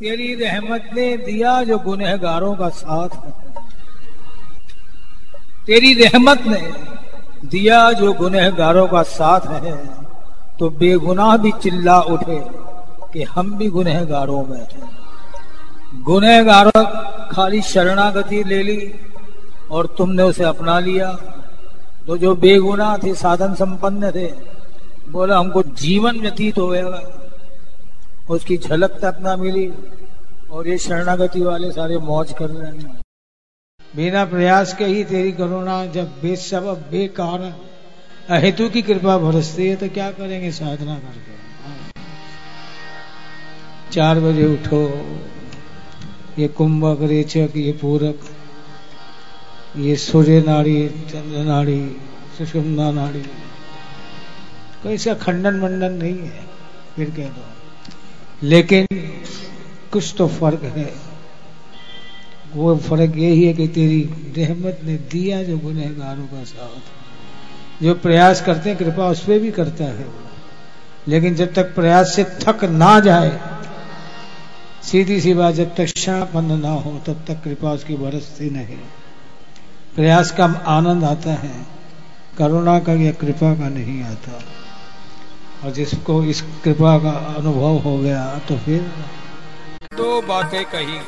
तेरी रहमत ने दिया जो गुनहगारों का साथ है। तेरी रहमत ने दिया जो गुनहगारों का साथ है तो बेगुनाह भी चिल्ला उठे कि हम भी गुनहगारों में हैं। गुनहगारों खाली शरणागति ले ली और तुमने उसे अपना लिया। तो जो बेगुनाह थे, साधन संपन्न थे, बोला, हमको जीवन व्यतीत हो गया उसकी झलक तक ना मिली और ये शरणागति वाले सारे मौज कर रहे हैं। बिना प्रयास के ही तेरी करुणा, जब बेसबब बेकार अहेतु की कृपा बरसती है तो क्या करेंगे साधना करके? चार बजे उठो। ये कुंभक, रेचक, ये पूरक, ये सूर्य नाड़ी, चंद्र नाड़ी, सुषुम्ना नाड़ी। कोई इसका खंडन मंडन नहीं है, फिर कह दो। लेकिन कुछ तो फ़र्क है। वो फ़र्क यही है कि तेरी रहमत ने दिया जो गुनहगारों का साथ। जो प्रयास करते हैं, कृपा उस पर भी करता है। लेकिन जब तक प्रयास से थक ना जाए, सीधी सी बात, जब तक क्षणपन्न ना हो, तब तक कृपा उसकी बरसती नहीं। प्रयास का आनंद आता है, करुणा का या कृपा का नहीं आता। और जिसको इस कृपा का अनुभव हो गया तो फिर दो बातें कही।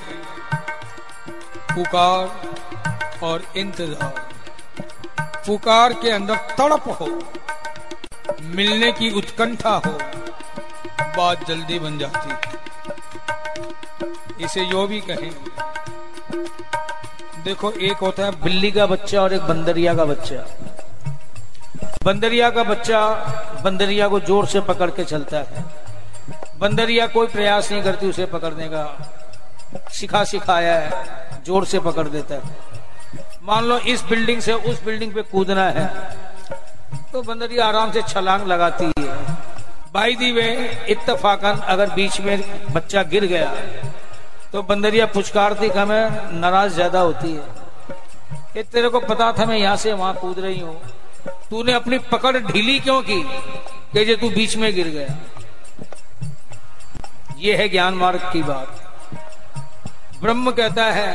पुकार और इंतज़ार। पुकार के अंदर तड़प हो, मिलने की उत्कंठा हो, बात जल्दी बन जाती। है इसे यो भी कहें। देखो, एक होता है बिल्ली का बच्चा और एक बंदरिया का बच्चा। बंदरिया का बच्चा बंदरिया को ज़ोर से पकड़ के चलता है। बंदरिया कोई प्रयास नहीं करती उसे पकड़ने का। सिखा सिखाया है, ज़ोर से पकड़ देता है। मान लो इस बिल्डिंग से उस बिल्डिंग पे कूदना है तो बंदरिया आराम से छलांग लगाती है। बाई दी वे इतफाकन अगर बीच में बच्चा गिर गया तो बंदरिया पुचकारती का मैं नाराज़ ज़्यादा होती है। कि तेरे को पता था मैं यहाँ से वहाँ कूद रही हूँ। तूने अपनी पकड़ ढीली क्यों की कि जो तू बीच में गिर गया? ये है ज्ञान मार्ग की बात। ब्रह्म कहता है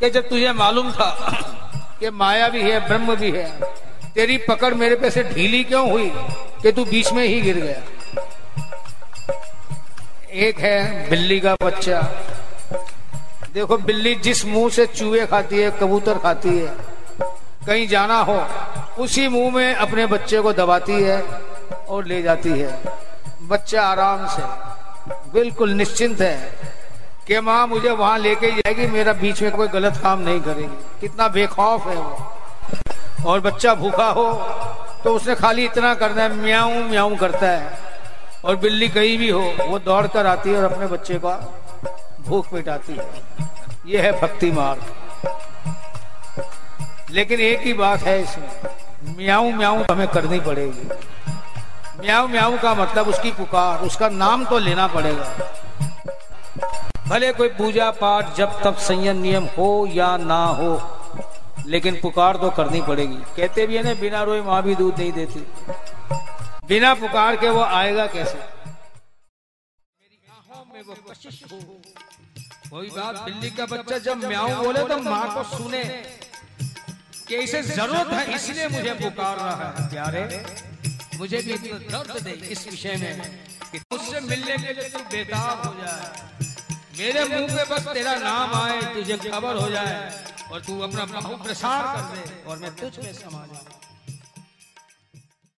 कि जब तुझे मालूम था कि माया भी है, ब्रह्म भी है, तेरी पकड़ मेरे पे से ढीली क्यों हुई कि तू बीच में ही गिर गया? एक है बिल्ली का बच्चा। देखो, बिल्ली जिस मुँह से चूहे खाती है, कबूतर खाती है, कहीं जाना हो उसी मुँह में अपने बच्चे को दबाती है और ले जाती है। बच्चा आराम से, बिल्कुल निश्चिंत है कि माँ मुझे वहाँ लेके जाएगी, मेरा बीच में कोई गलत काम नहीं करेगी। कितना बेखौफ है वो। और बच्चा भूखा हो तो उसने खाली इतना करना है, म्याऊ म्याऊ करता है। और बिल्ली कहीं भी हो, वो दौड़ कर आती है और अपने बच्चे का भूख मिटाती है। ये है भक्ति मार्ग। लेकिन एक ही बात है इसमें म्याऊ म्याऊ हमें करनी पड़ेगी। म्याऊ म्याऊ का मतलब उसकी पुकार, उसका नाम तो लेना पड़ेगा। भले कोई पूजा पाठ जब तब संयम नियम हो या ना हो, लेकिन पुकार तो करनी पड़ेगी। कहते भी है ना, बिना रोए माँ भी दूध नहीं देती। बिना पुकार के वो आएगा कैसे? में वो वही बात, बिल्ली का बच्चा जब म्याऊ बोले तो माँ को सुने। कि इसे ज़रूरत है इसलिए मुझे पुकार रहा है प्यारे। मुझे भी दर्द दे इस विषय में कि मुझसे मिलने के लिए तू बेताब हो जाए। मेरे मुँह पे बस तेरा नाम आए तुझे खबर हो जाए और तू अपना बाहु प्रसार कर दे और मैं तुझ में समा जाऊँ